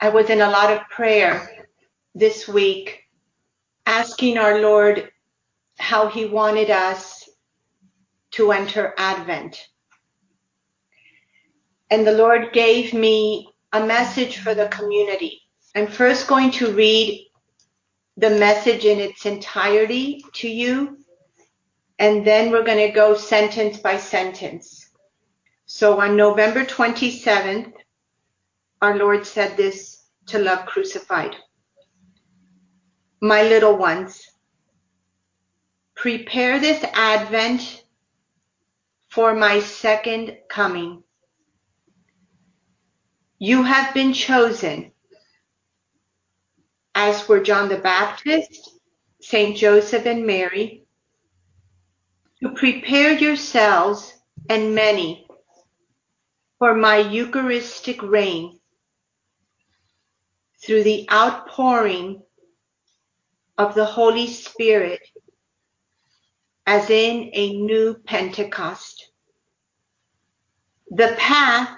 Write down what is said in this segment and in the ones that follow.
I was in a lot of prayer this week, asking our Lord how He wanted us to enter Advent. And the Lord gave me a message for the community. I'm first going to read the message in its entirety to you, and then we're going to go sentence by sentence. So on November 27th, our Lord said this to Love Crucified. My little ones, prepare this Advent for my second coming. You have been chosen, as were John the Baptist, Saint Joseph and Mary, to prepare yourselves and many for my Eucharistic reign through the outpouring of the Holy Spirit as in a new Pentecost. The path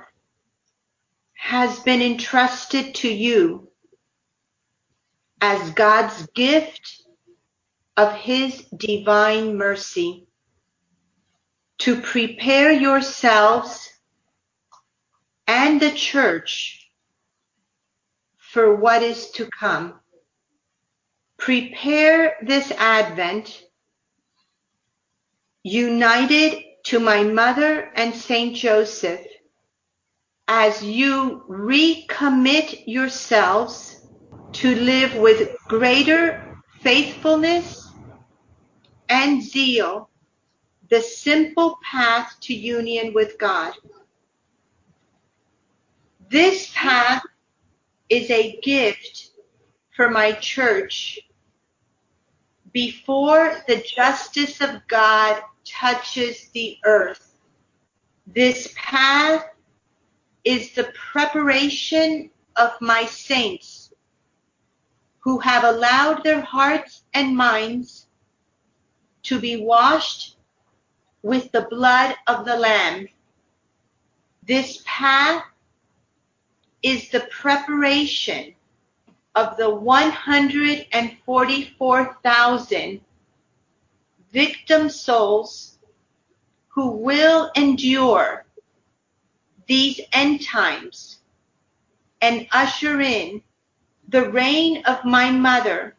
has been entrusted to you as God's gift of his divine mercy to prepare yourselves and the church for what is to come. Prepare this Advent united to my mother and Saint Joseph as you recommit yourselves to live with greater faithfulness and zeal the simple path to union with God. This path is a gift for my church before the justice of God touches the earth. This path is the preparation of my saints who have allowed their hearts and minds to be washed with the blood of the Lamb. This path is the preparation of the 144,000 victim souls who will endure these end times and usher in the reign of my mother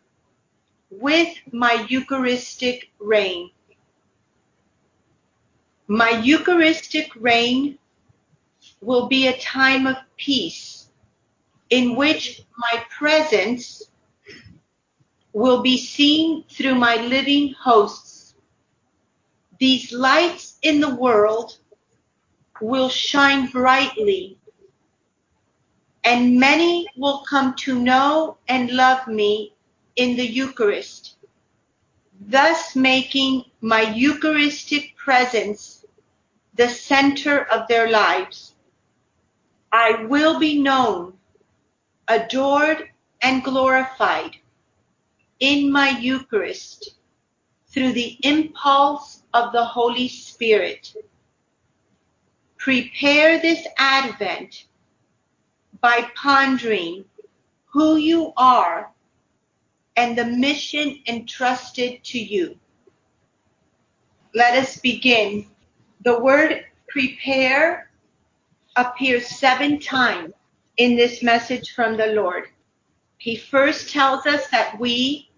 with my Eucharistic reign. My Eucharistic reign will be a time of peace in which my presence will be seen through my living hosts. These lights in the world will shine brightly and many will come to know and love me in the Eucharist, thus making my Eucharistic presence the center of their lives. I will be known, adored, and glorified in my Eucharist through the impulse of the Holy Spirit. Prepare this Advent by pondering who you are and the mission entrusted to you. Let us begin. The word prepare appears seven times in this message from the Lord. He first tells us that we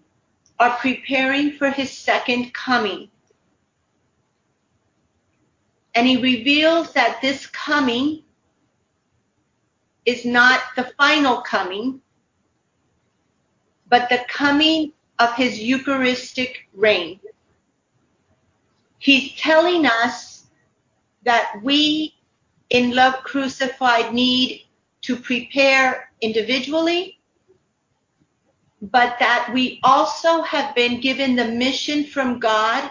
are preparing for his second coming. And he reveals that this coming is not the final coming, but the coming of his Eucharistic reign. He's telling us that we in Love Crucified need to prepare individually, but that we also have been given the mission from God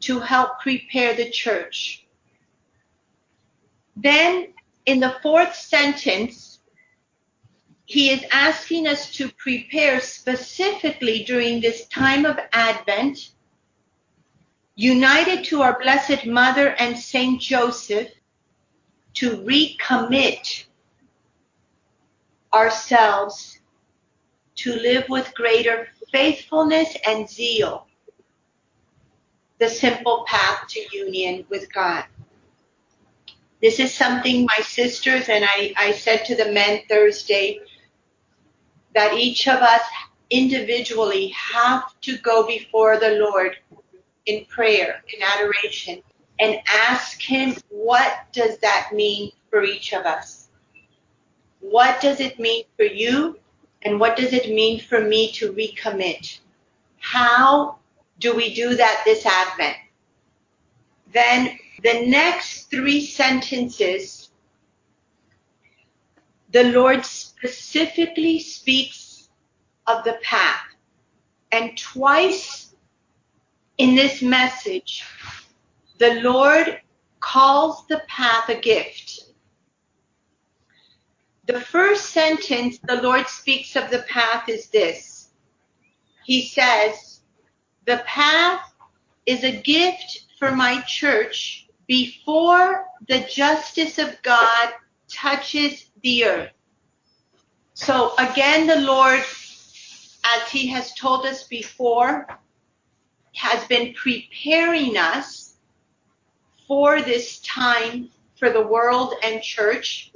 to help prepare the church. Then in the fourth sentence, he is asking us to prepare specifically during this time of Advent, united to our Blessed Mother and Saint Joseph, to recommit ourselves to live with greater faithfulness and zeal the simple path to union with God. This is something my sisters and I, I said to the men Thursday that each of us individually have to go before the Lord in prayer, in adoration, and ask Him, what does that mean for each of us? What does it mean for you? And what does it mean for me to recommit? How do we do that this Advent? Then the next three sentences, the Lord specifically speaks of the path. And twice in this message, the Lord calls the path a gift. The first sentence the Lord speaks of the path is this. He says, the path is a gift for my church before the justice of God touches the earth. So again, the Lord, as he has told us before, has been preparing us for this time for the world and church.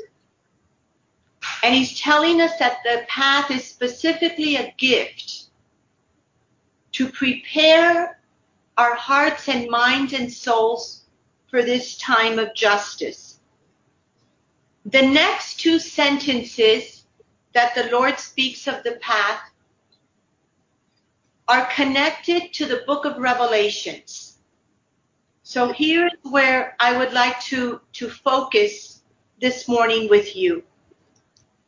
And he's telling us that the path is specifically a gift to prepare our hearts and minds and souls for this time of justice. The next two sentences that the Lord speaks of the path are connected to the book of Revelations. So here's where I would like to, to focus this morning with you.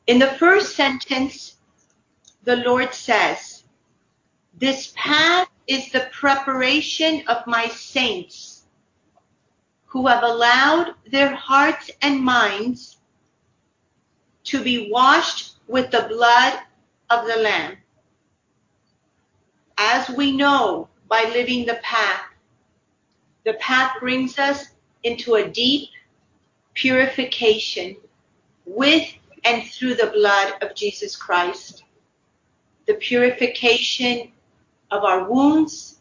In the first sentence, the Lord says, this path is the preparation of my saints who have allowed their hearts and minds to be washed with the blood of the Lamb. As we know by living the path, the path brings us into a deep purification with and through the blood of Jesus Christ. The purification of our wounds,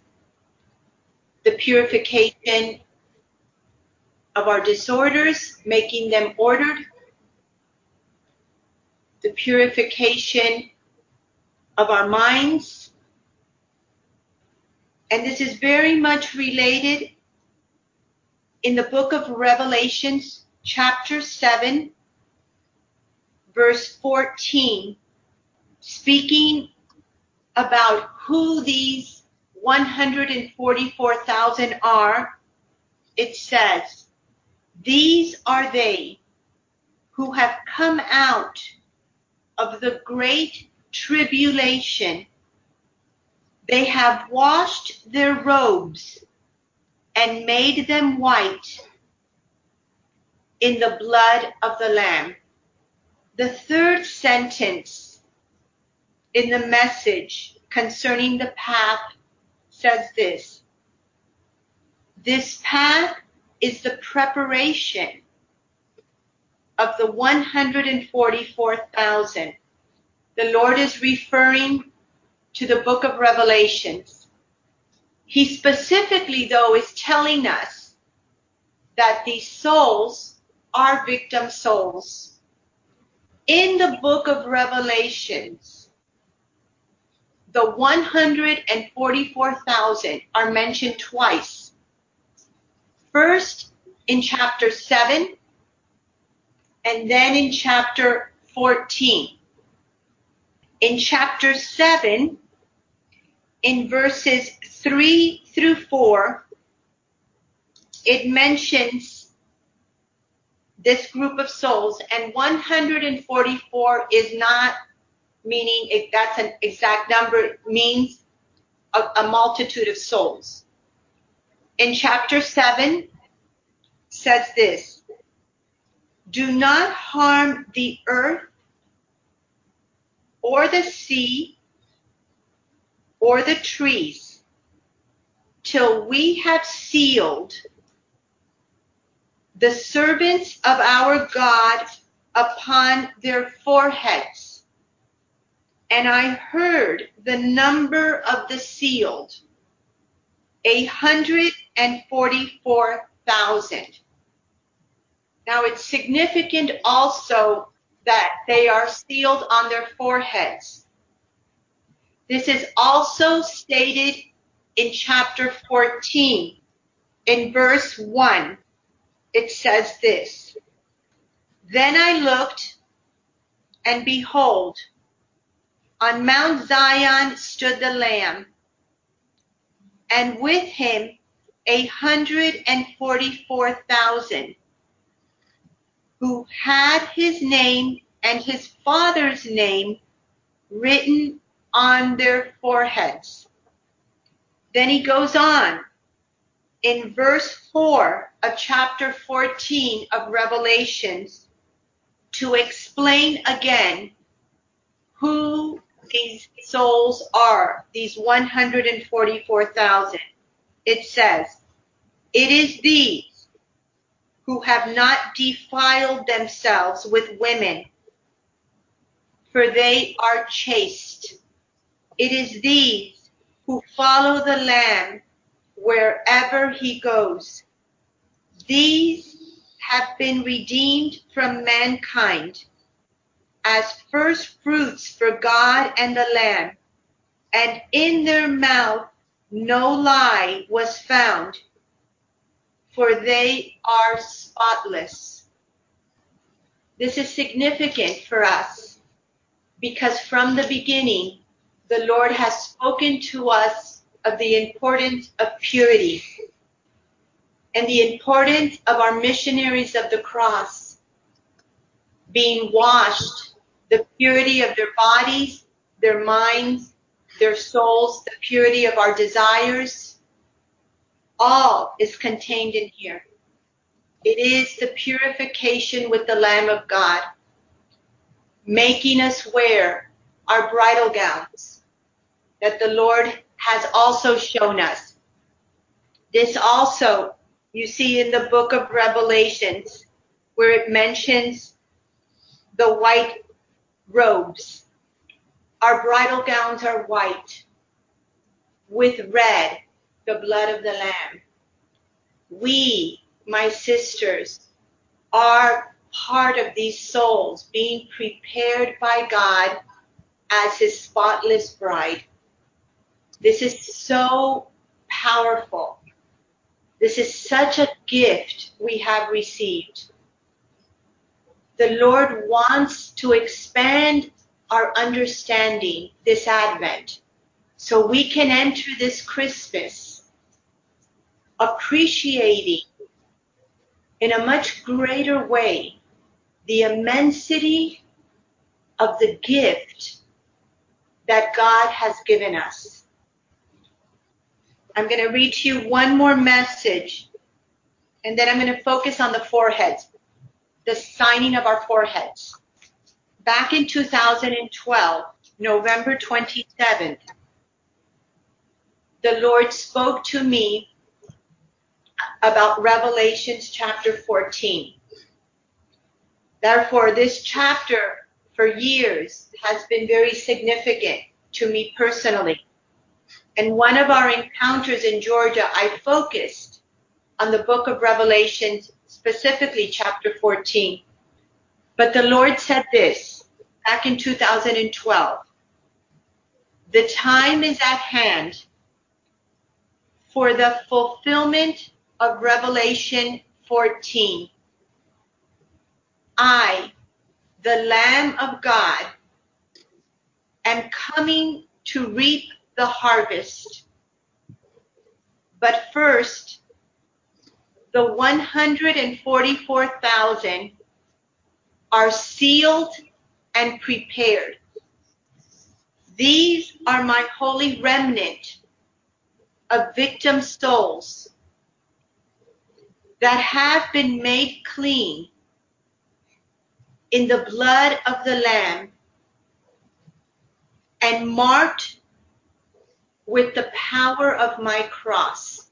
the purification of our disorders, making them ordered, the purification of our minds. And this is very much related in the book of Revelations, chapter 7, verse 14, speaking about who these 144,000 are, it says, These are they who have come out of the great tribulation. They have washed their robes and made them white in the blood of the Lamb. The third sentence in the message concerning the path says this. This path is the preparation of the 144,000. The Lord is referring to the book of Revelations. He specifically, though, is telling us that these souls are victim souls. In the book of Revelations, the 144,000 are mentioned twice. First in chapter 7 and then in chapter 14. In chapter 7, in verses 3 through 4, it mentions this group of souls, and 144 is not meaning if that's an exact number, means a, a multitude of souls. In chapter 7 says this, do not harm the earth or the sea or the trees till we have sealed the servants of our God upon their foreheads. And I heard the number of the sealed, a hundred and forty-four thousand. Now it's significant also that they are sealed on their foreheads. This is also stated in chapter 14 in verse 1. It says this, Then I looked and behold, on Mount Zion stood the Lamb and with him a hundred and forty-four thousand who had his name and his father's name written on their foreheads. Then he goes on in verse 4 of chapter 14 of Revelations to explain again who these souls are, these 144,000. It says, It is these who have not defiled themselves with women, for they are chaste. It is these who follow the Lamb wherever he goes. These have been redeemed from mankind as first fruits for God and the Lamb, and in their mouth no lie was found for they are spotless. This is significant for us because from the beginning, the Lord has spoken to us of the importance of purity and the importance of our missionaries of the cross being washed, the purity of their bodies, their minds, their souls, the purity of our desires, all is contained in here. It is the purification with the Lamb of God, making us wear our bridal gowns that the Lord has also shown us. This also you see in the book of Revelations where it mentions the white robes. Our bridal gowns are white with red the blood of the Lamb. We, my sisters, are part of these souls being prepared by God as his spotless bride. This is so powerful. This is such a gift we have received. The Lord wants to expand our understanding this Advent so we can enter this Christmas appreciating in a much greater way the immensity of the gift that God has given us. I'm going to read to you one more message and then I'm going to focus on the foreheads, the signing of our foreheads. Back in 2012, November 27th, the Lord spoke to me about Revelations chapter 14. Therefore, this chapter for years has been very significant to me personally. And one of our encounters in Georgia, I focused on the book of Revelation, specifically chapter 14. But the Lord said this back in 2012. The time is at hand for the fulfillment of Revelation 14. I, the Lamb of God, am coming to reap the harvest. But first, the 144,000 are sealed and prepared. These are my holy remnant of victim souls that have been made clean in the blood of the Lamb and marked with the power of my cross.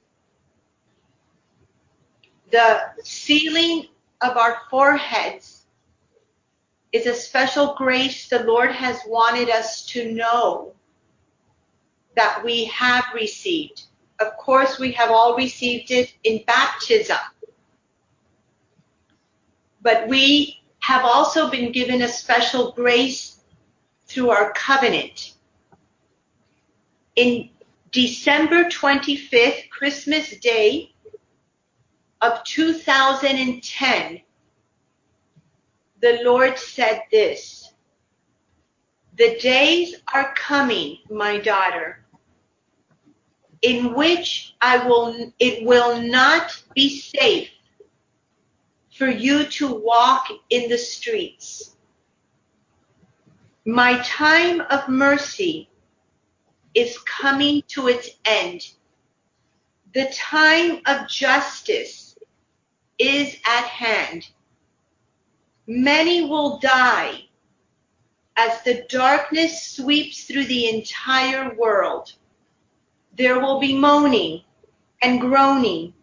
The sealing of our foreheads is a special grace the Lord has wanted us to know that we have received. Of course, we have all received it in baptism. But we have also been given a special grace through our covenant. In December 25th, Christmas Day of 2010, the Lord said this, the days are coming, my daughter, in which I will, it will not be safe for you to walk in the streets. My time of mercy is coming to its end. The time of justice is at hand. Many will die as the darkness sweeps through the entire world. There will be moaning and groaning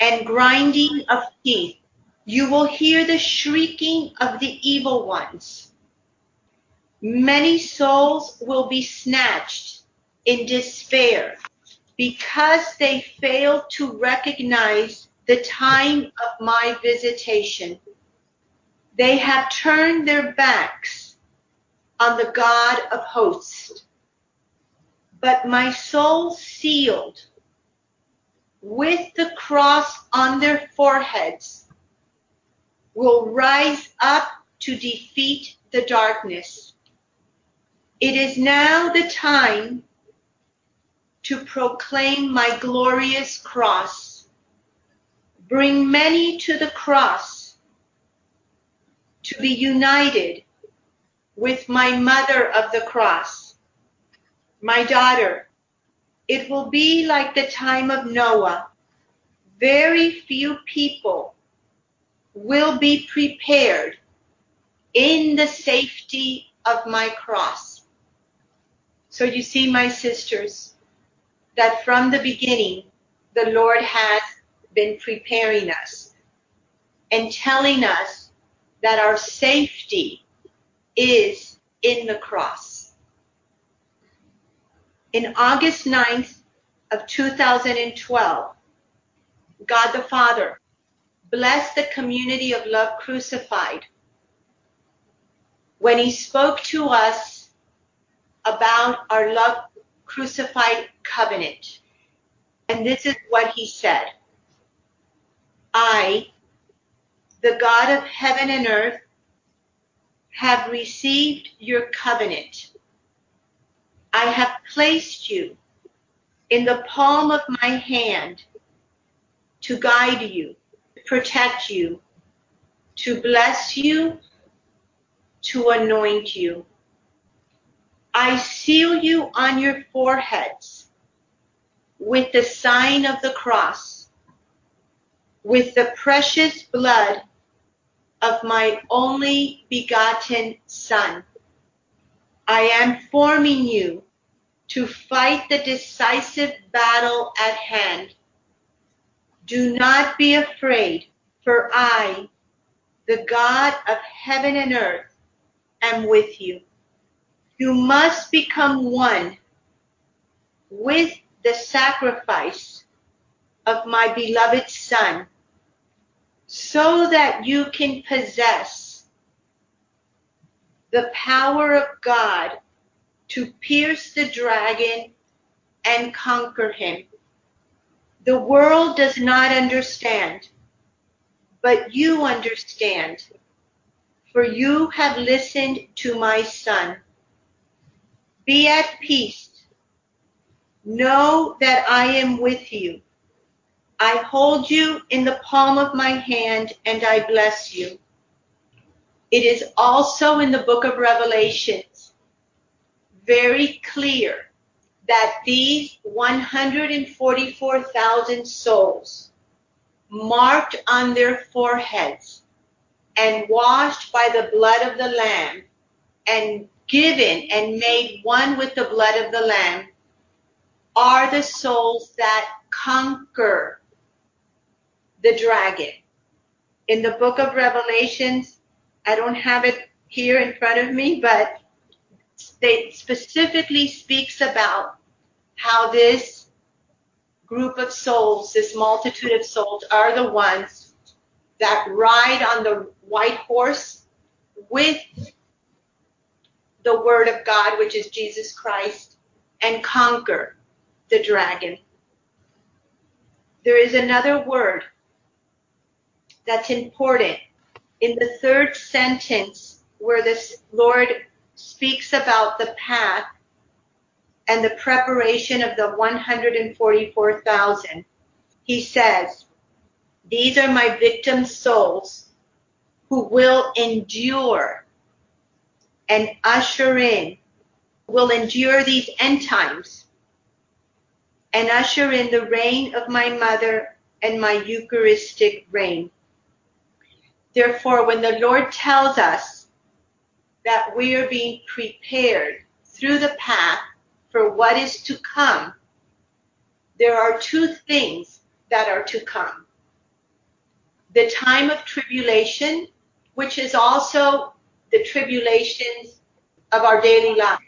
and grinding of teeth. You will hear the shrieking of the evil ones. Many souls will be snatched in despair because they fail to recognize the time of my visitation. They have turned their backs on the God of hosts but my soul sealed with the cross on their foreheads will rise up to defeat the darkness. It is now the time to proclaim my glorious cross. Bring many to the cross to be united with my mother of the cross my daughter, it will be like the time of Noah. Very few people will be prepared in the safety of my cross. So you see, my sisters, that from the beginning, the Lord has been preparing us and telling us that our safety is in the cross. In August 9th of 2012, God the Father blessed the community of Love Crucified when he spoke to us about our Love Crucified covenant. And this is what he said. I, the God of heaven and earth, have received your covenant I have placed you in the palm of my hand to guide you, protect you, to bless you, to anoint you. I seal you on your foreheads with the sign of the cross, with the precious blood of my only begotten Son. I am forming you to fight the decisive battle at hand. Do not be afraid, for I, the God of heaven and earth, am with you. You must become one with the sacrifice of my beloved Son, so that you can possess the power of God to pierce the dragon and conquer him. The world does not understand, but you understand, for you have listened to my son. Be at peace. Know that I am with you. I hold you in the palm of my hand and I bless you. It is also in the book of Revelations very clear that these 144,000 souls marked on their foreheads and washed by the blood of the Lamb and given and made one with the blood of the Lamb are the souls that conquer the dragon. In the book of Revelations, I don't have it here in front of me, but it specifically speaks about how this group of souls, this multitude of souls, are the ones that ride on the white horse with the word of God, which is Jesus Christ, and conquer the dragon. There is another word that's important. In the third sentence, where this Lord speaks about the path and the preparation of the 144,000, he says, These are my victim souls who will endure and usher in, will endure these end times and usher in the reign of my mother and my Eucharistic reign. Therefore, when the Lord tells us that we are being prepared through the path for what is to come, there are two things that are to come. The time of tribulation, which is also the tribulations of our daily life,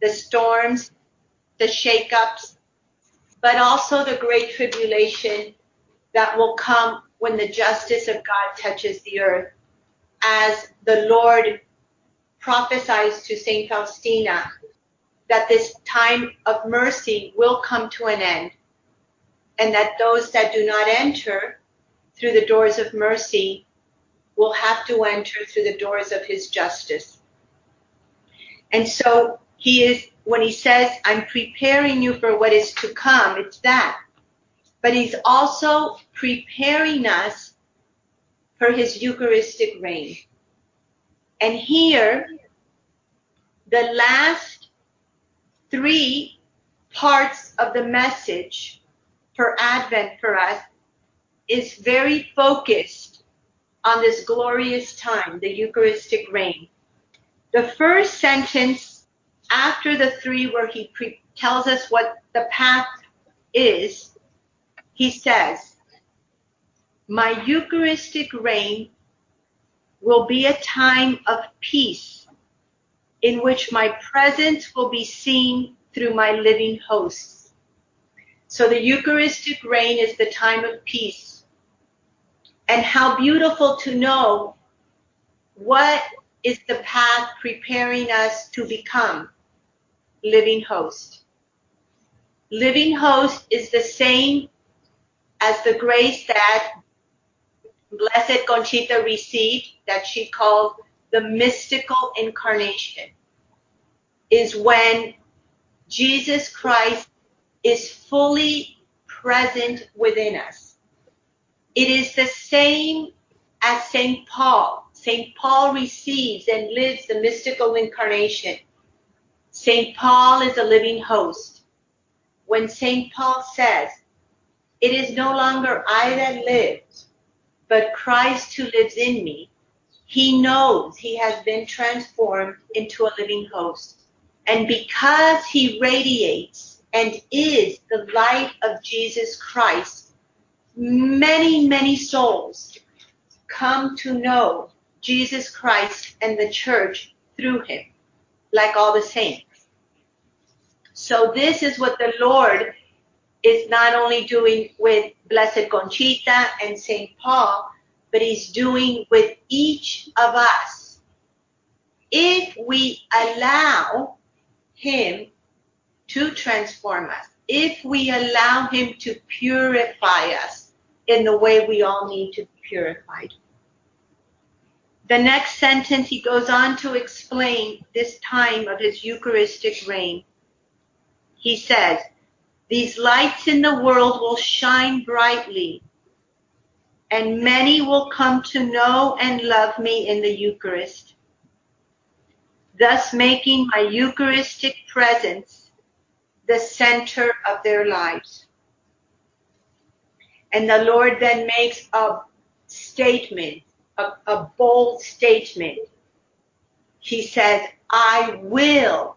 the storms, the shakeups, but also the great tribulation that will come when the justice of God touches the earth. As the Lord prophesies to St. Faustina that this time of mercy will come to an end and that those that do not enter through the doors of mercy will have to enter through the doors of his justice. And so he is, when he says, I'm preparing you for what is to come, it's that. But he's also preparing us for his Eucharistic reign. And here, the last three parts of the message for Advent for us is very focused on this glorious time, the Eucharistic reign. The first sentence after the three where he pre- tells us what the path is, he says, my Eucharistic reign will be a time of peace in which my presence will be seen through my living hosts. So the Eucharistic reign is the time of peace. And how beautiful to know what is the path preparing us to become living host. Living host is the same as the grace that Blessed Conchita received that she called the mystical incarnation is when Jesus Christ is fully present within us. It is the same as St. Paul. St. Paul receives and lives the mystical incarnation. St. Paul is a living host. When St. Paul says, it is no longer I that lives, but Christ who lives in me, he knows he has been transformed into a living host. And because he radiates and is the light of Jesus Christ, many, many souls come to know Jesus Christ and the church through him, like all the saints. So this is what the Lord is not only doing with Blessed Conchita and St. Paul, but he's doing with each of us. If we allow him to transform us, if we allow him to purify us in the way we all need to be purified. The next sentence he goes on to explain this time of his Eucharistic reign. He says, these lights in the world will shine brightly, and many will come to know and love me in the Eucharist, thus making my Eucharistic presence the center of their lives. And the Lord then makes a statement, a, a bold statement. He says, I will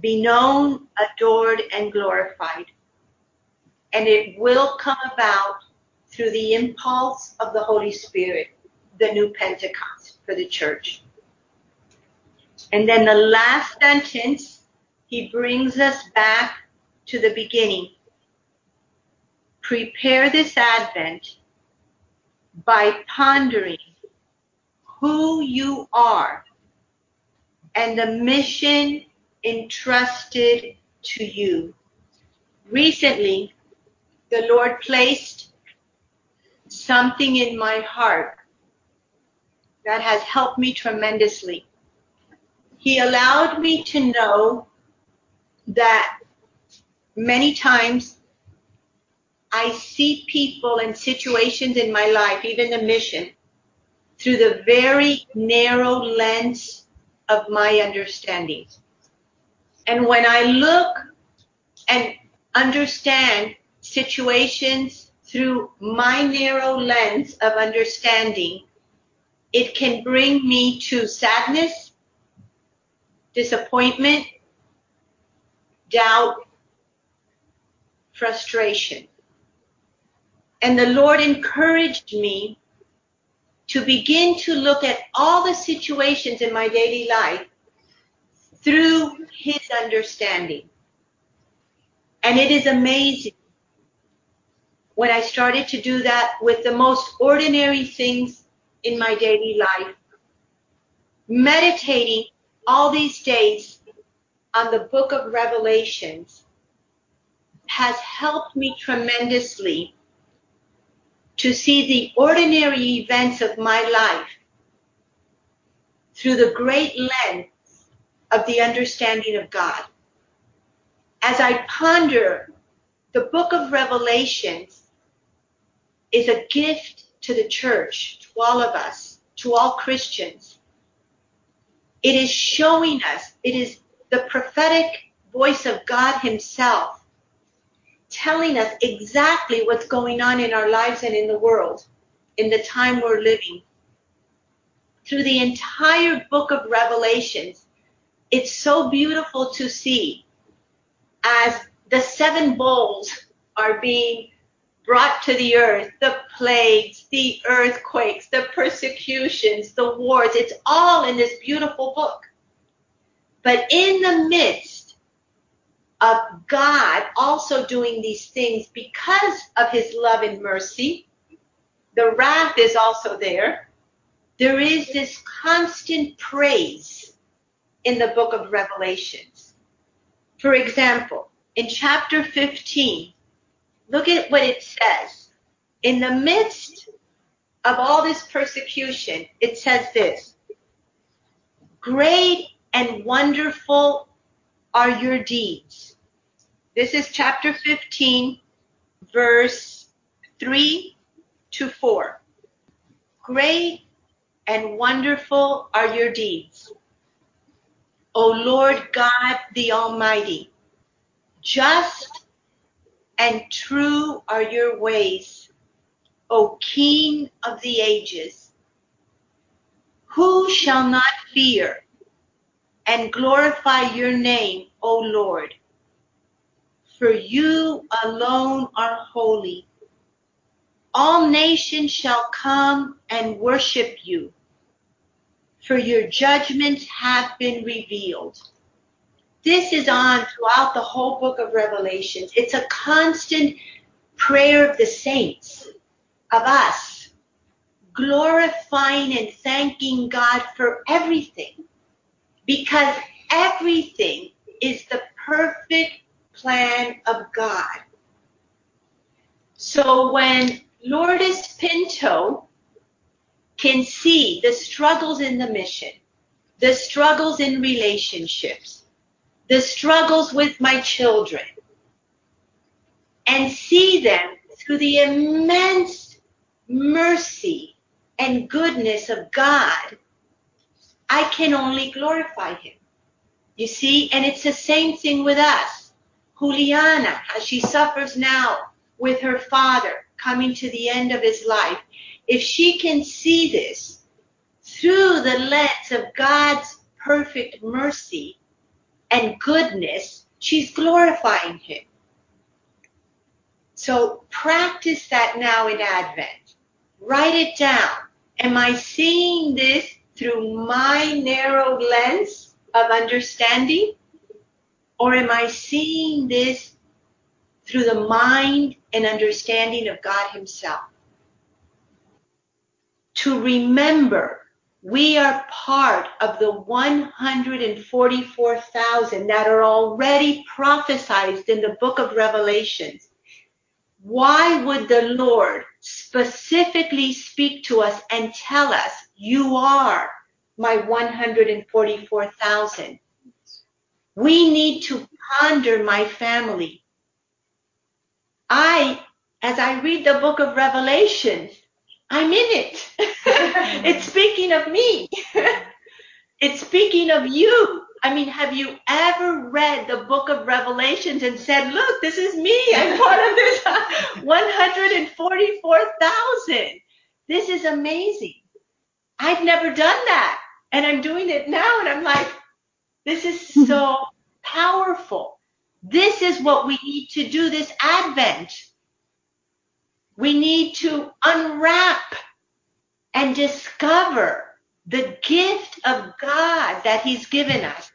be known, adored, and glorified. And it will come about through the impulse of the Holy Spirit, the new Pentecost, for the church. And then the last sentence, he brings us back to the beginning. Prepare this Advent by pondering who you are and the mission entrusted to you. Recently, the Lord placed something in my heart that has helped me tremendously. He allowed me to know that many times I see people and situations in my life, even the mission, through the very narrow lens of my understanding. And when I look and understand situations through my narrow lens of understanding, it can bring me to sadness, disappointment, doubt, frustration. And the Lord encouraged me to begin to look at all the situations in my daily life through his understanding. And it is amazing when I started to do that with the most ordinary things in my daily life. Meditating all these days on the book of Revelations has helped me tremendously to see the ordinary events of my life through the great lens of the understanding of God. As I ponder the book of Revelations is a gift to the church, to all of us, to all Christians. It is showing us, it is the prophetic voice of God himself telling us exactly what's going on in our lives and in the world in the time we're living. Through the entire book of Revelations, it's so beautiful to see as the seven bowls are being brought to the earth, the plagues, the earthquakes, the persecutions, the wars, it's all in this beautiful book. But in the midst of God also doing these things because of his love and mercy. The wrath is also there. There is this constant praise in the book of Revelations. For example, in chapter 15, look at what it says. In the midst of all this persecution, it says this, great and wonderful are your deeds this is chapter 15, verse 3 to 4. Great and wonderful are your deeds, O Lord God the Almighty. Just and true are your ways, O King of the ages. Who shall not fear and glorify your name, O Lord? For you alone are holy. All nations shall come and worship you, for your judgments have been revealed. This is on throughout the whole book of Revelations. It's a constant prayer of the saints, of us, glorifying and thanking God for everything, because everything is the perfect plan of God. So when Lourdes Pinto can see the struggles in the mission, the struggles in relationships, the struggles with my children, and see them through the immense mercy and goodness of God, I can only glorify Him. You see, and it's the same thing with us. Juliana, as she suffers now with her father coming to the end of his life, if she can see this through the lens of God's perfect mercy and goodness, she's glorifying him. So practice that now in Advent. Write it down. Am I seeing this through my narrow lens of understanding? Or am I seeing this through the mind and understanding of God Himself? To remember we are part of the 144,000 that are already prophesied in the book of Revelations. Why would the Lord specifically speak to us and tell us, you are my 144,000? We need to ponder my family. I, as I read the book of Revelations, I'm in it. it's speaking of me. it's speaking of you. I mean, have you ever read the book of Revelations and said, look, this is me. I'm part of this 144,000. This is amazing. I've never done that. And I'm doing it now. And I'm like, this is hmm. so powerful. This is what we need to do this Advent. We need to unwrap and discover the gift of God that He's given us.